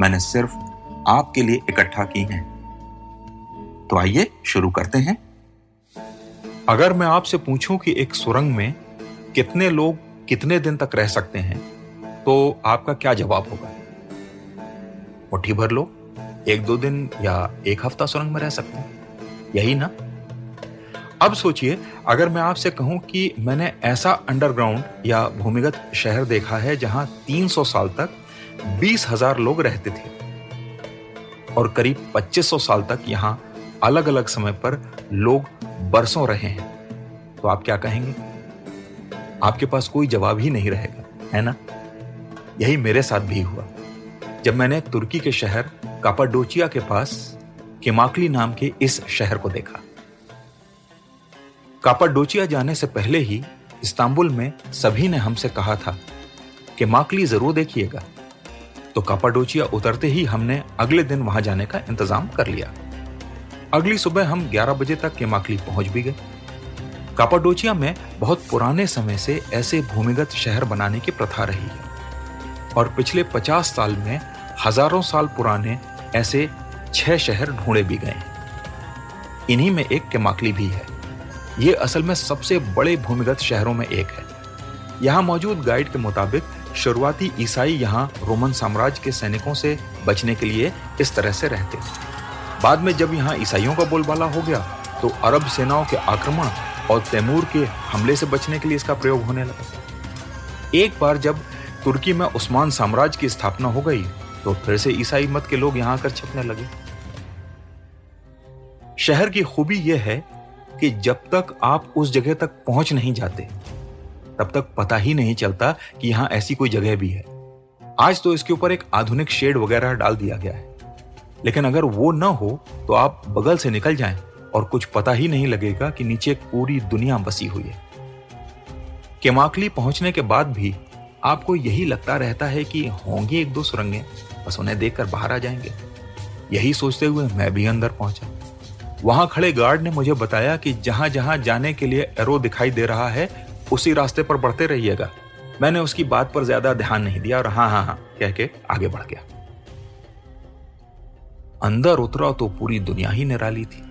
मैंने सिर्फ़ आपके लिए इकट्ठा की हैं। तो आइए शुरू करते हैं। अगर मैं आपसे पूछूँ कि एक सुरंग में कितने लोग कितने दिन तक रह सकते हैं तो आपका क्या जवाब होगा? मुट्ठी भर लोग एक दो दिन या एक हफ़्ता सुरंग में रह सकते हैं। यही ना? अब सोचिए, अगर मैं आपसे कहूँ कि मैंने ऐसा अंडरग्राउंड या भूमिगत शहर देखा है जहाँ 300 साल तक बीस हज़ार लोग रहते थे और करीब 2500 साल तक यहाँ अलग अलग समय पर लोग बरसों रहे हैं। तो आप क्या कहेंगे? आपके पास कोई जवाब ही नहीं रहेगा, है ना? यही मेरे साथ भी हुआ। जब मैंने तुर्की के शहर कापाडोचिया के पास केमाकली नाम के इस शहर को देखा। कापाडोचिया जाने से पहले ही इस्तांबुल में सभी ने हमसे कहा था कि माकली ज़रूर देखिएगा। तो कापाडोचिया उतरते ही हमने अगले दिन वहाँ जाने का इंतज़ाम कर लिया। अगली सुबह हम 11 बजे तक केमाकली पहुँच भी गए। कापाडोचिया में बहुत पुराने समय से ऐसे भूमिगत शहर बनाने की प्रथा रही है। और पिछले 50 साल में हज़ारों साल पुराने ऐसे छह शहर ढूंढे भी गए इन्हीं में एक केमाकली भी है। ये असल में सबसे बड़े भूमिगत शहरों में एक है। यहाँ मौजूद गाइड के मुताबिक शुरुआती ईसाई यहाँ रोमन साम्राज्य के सैनिकों से बचने के लिए इस तरह से रहते थे। बाद में जब यहाँ ईसाइयों का बोलबाला हो गया तो अरब सेनाओं के आक्रमण और तैमूर के हमले से बचने के लिए इसका प्रयोग होने लगा। एक बार जब तुर्की में उस्मान साम्राज्य की स्थापना हो गई तो फिर से ईसाई मत के लोग यहाँ आकर छपने लगे। शहर की खूबी यह है कि जब तक आप उस जगह तक पहुँच नहीं जाते तब तक पता ही नहीं चलता कि यहाँ ऐसी कोई जगह भी है। आज तो इसके ऊपर एक आधुनिक शेड वगैरह डाल दिया गया है। लेकिन अगर वो न हो तो आप बगल से निकल जाएँ और कुछ पता ही नहीं लगेगा कि नीचे पूरी दुनिया बसी हुई है। केमाकली पहुँचने के बाद भी आपको यही लगता रहता है कि होंगी एक दो सुरंगें, बस उन्हें देखकर बाहर आ जाएँगे। यही सोचते हुए मैं भी अंदर पहुँचा। वहाँ खड़े गार्ड ने मुझे बताया कि जहाँ जहाँ जाने के लिए एरो दिखाई दे रहा है उसी रास्ते पर बढ़ते रहिएगा। मैंने उसकी बात पर ज़्यादा ध्यान नहीं दिया और हाँ हाँ हाँ कह के आगे बढ़ गया। अंदर उतरा तो पूरी दुनिया ही निराली थी।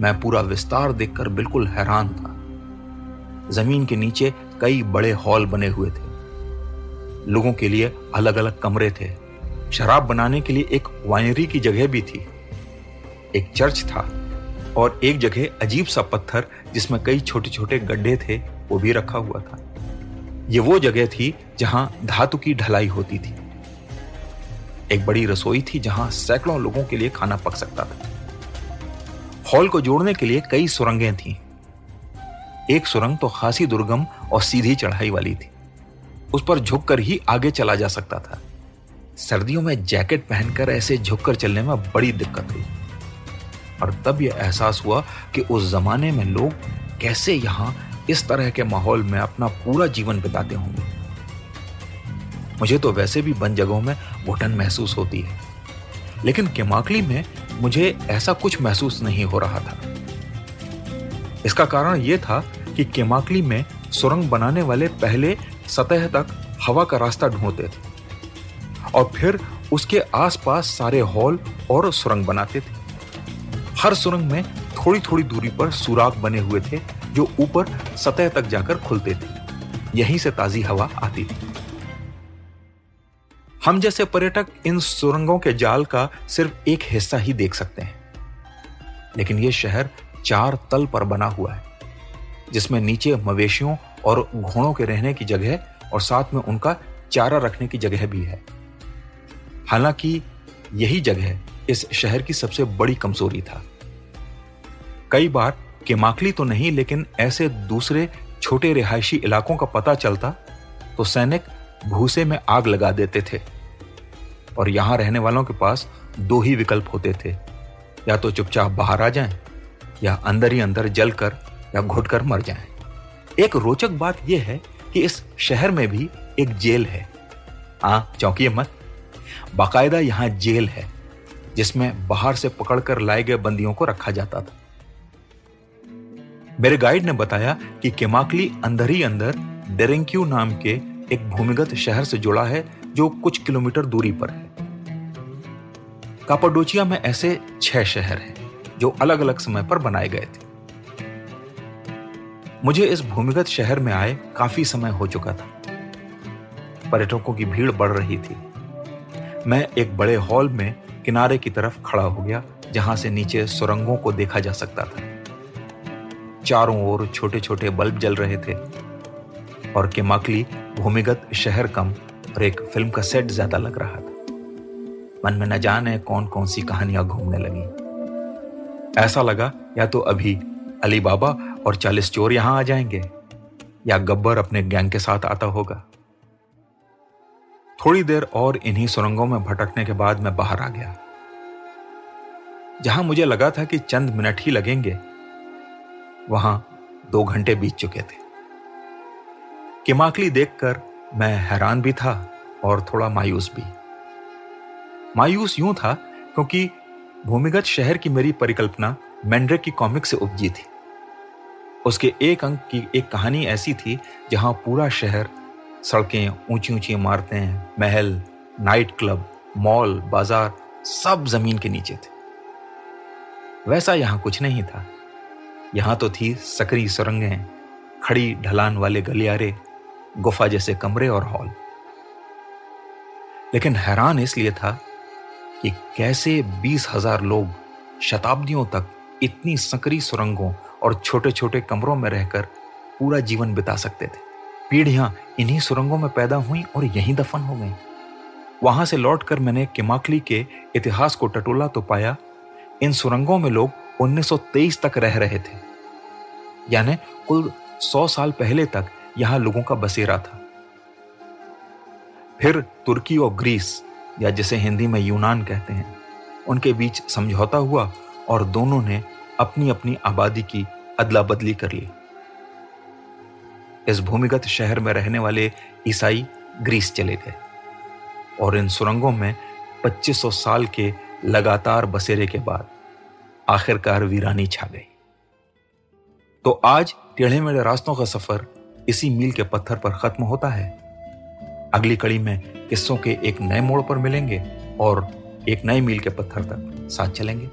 मैं पूरा विस्तार देखकर बिल्कुल हैरान था। ज़मीन के नीचे कई बड़े हॉल बने हुए थे। लोगों के लिए अलग अलग कमरे थे। शराब बनाने के लिए एक वाइनरी की जगह भी थी। एक चर्च था और एक जगह अजीब सा पत्थर जिसमें कई छोटे छोटे गड्ढे थे। वो भी रखा हुआ था। ये वो जगह थी जहाँ धातु की ढलाई होती थी। एक बड़ी रसोई थी जहाँ सैकड़ों लोगों के लिए खाना पक सकता था। हॉल को जोड़ने के लिए कई सुरंगें थीं। एक सुरंग तो खासी दुर्गम और सीधी चढ़ाई वाली थी। उस पर झुककर ही आगे चला जा सकता था। सर्दियों में जैकेट पहनकर ऐसे झुककर चलने में बड़ी दिक्कत हुई। और तब यह एहसास हुआ कि उस जमाने में लोग कैसे यहाँ इस तरह के माहौल में अपना पूरा जीवन बिताते होंगे मुझे तो वैसे भी बंद जगहों में घुटन महसूस होती है। लेकिन केमाकली में मुझे ऐसा कुछ महसूस नहीं हो रहा था। इसका कारण यह था कि केमाकली में सुरंग बनाने वाले पहले सतह तक हवा का रास्ता ढूंढते थे। और फिर उसके आसपास सारे हॉल और सुरंग बनाते थे। हर सुरंग में थोड़ी थोड़ी दूरी पर सुराग बने हुए थे जो ऊपर सतह तक जाकर खुलते थे। यहीं से ताजी हवा आती थी। हम जैसे पर्यटक इन सुरंगों के जाल का सिर्फ़ एक हिस्सा ही देख सकते हैं। लेकिन यह शहर चार तल पर बना हुआ है, जिसमें नीचे मवेशियों और घोड़ों के रहने की जगह और साथ में उनका चारा रखने की जगह भी है। हालाँकि यही जगह इस शहर की सबसे बड़ी कमज़ोरी था। कई बार केमाकली तो नहीं, लेकिन ऐसे दूसरे छोटे रिहायशी इलाकों का पता चलता तो सैनिक भूसे में आग लगा देते थे। और यहाँ रहने वालों के पास दो ही विकल्प होते थे। या तो चुपचाप बाहर आ जाएँ, या अंदर ही अंदर जलकर, या घुटकर मर जाएँ। एक रोचक बात यह है कि इस शहर में भी एक जेल है। हाँ चौंकिए मत। बाकायदा यहाँ जेल है, जिसमें बाहर से पकड़कर लाए गए बंदियों को रखा जाता था। मेरे गाइड ने बताया कि केमाकली अंदर ही अंदर डेरेंक्यू नाम के एक भूमिगत शहर से जुड़ा है, जो कुछ किलोमीटर दूरी पर है। कापाडोचिया में ऐसे छह शहर हैं, जो अलग अलग समय पर बनाए गए थे। मुझे इस भूमिगत शहर में आए काफ़ी समय हो चुका था। पर्यटकों की भीड़ बढ़ रही थी। मैं एक बड़े हॉल में किनारे की तरफ़ खड़ा हो गया, जहाँ से नीचे सुरंगों को देखा जा सकता था। चारों ओर छोटे छोटे बल्ब जल रहे थे। और केमाकली भूमिगत शहर कम और एक फ़िल्म का सेट ज़्यादा लग रहा था। मन में न जाने कौन कौन सी कहानियाँ घूमने लगी। ऐसा लगा, या तो अभी अली बाबा और चालीस चोर यहाँ आ जाएँगे, या गब्बर अपने गैंग के साथ आता होगा। थोड़ी देर और इन्हीं सुरंगों में भटकने के बाद मैं बाहर आ गया। जहाँ मुझे लगा था कि चंद मिनट ही लगेंगे वहाँ दो घंटे बीत चुके थे। किमाकली देखकर मैं हैरान भी था और थोड़ा मायूस भी। मायूस यूँ था क्योंकि भूमिगत शहर की मेरी परिकल्पना मैंड्रे की कॉमिक से उपजी थी। उसके एक अंक की एक कहानी ऐसी थी जहाँ पूरा शहर सड़कें ऊँची ऊँची इमारतें, महल, नाइट क्लब, मॉल, बाज़ार सब ज़मीन के नीचे थे। वैसा यहाँ कुछ नहीं था। यहाँ तो थी सकरी सुरंगें, खड़ी ढलान वाले गलियारे, गुफा जैसे कमरे और हॉल। लेकिन हैरान इसलिए था कि कैसे बीस हज़ार लोग शताब्दियों तक इतनी सकरी सुरंगों और छोटे छोटे कमरों में रहकर पूरा जीवन बिता सकते थे। पीढ़ियाँ इन्हीं सुरंगों में पैदा हुई और यहीं दफन हो गई। वहाँ से लौटकर मैंने किमाकली के इतिहास को टटोला तो पाया। इन सुरंगों में लोग 1923 तक रह रहे थे। यानी कुल 100 साल पहले तक यहाँ लोगों का बसेरा था। फिर तुर्की और ग्रीस, या जिसे हिंदी में यूनान कहते हैं, उनके बीच समझौता हुआ और दोनों ने अपनी अपनी आबादी की अदला बदली कर ली। इस भूमिगत शहर में रहने वाले ईसाई ग्रीस चले गए और इन सुरंगों में 2500 साल के लगातार बसेरे के बाद आखिरकार वीरानी छा गई। तो आज टेढ़े मेढ़े रास्तों का सफ़र इसी मील के पत्थर पर खत्म होता है। अगली कड़ी में किस्सों के एक नए मोड़ पर मिलेंगे और एक नए मील के पत्थर तक साथ चलेंगे।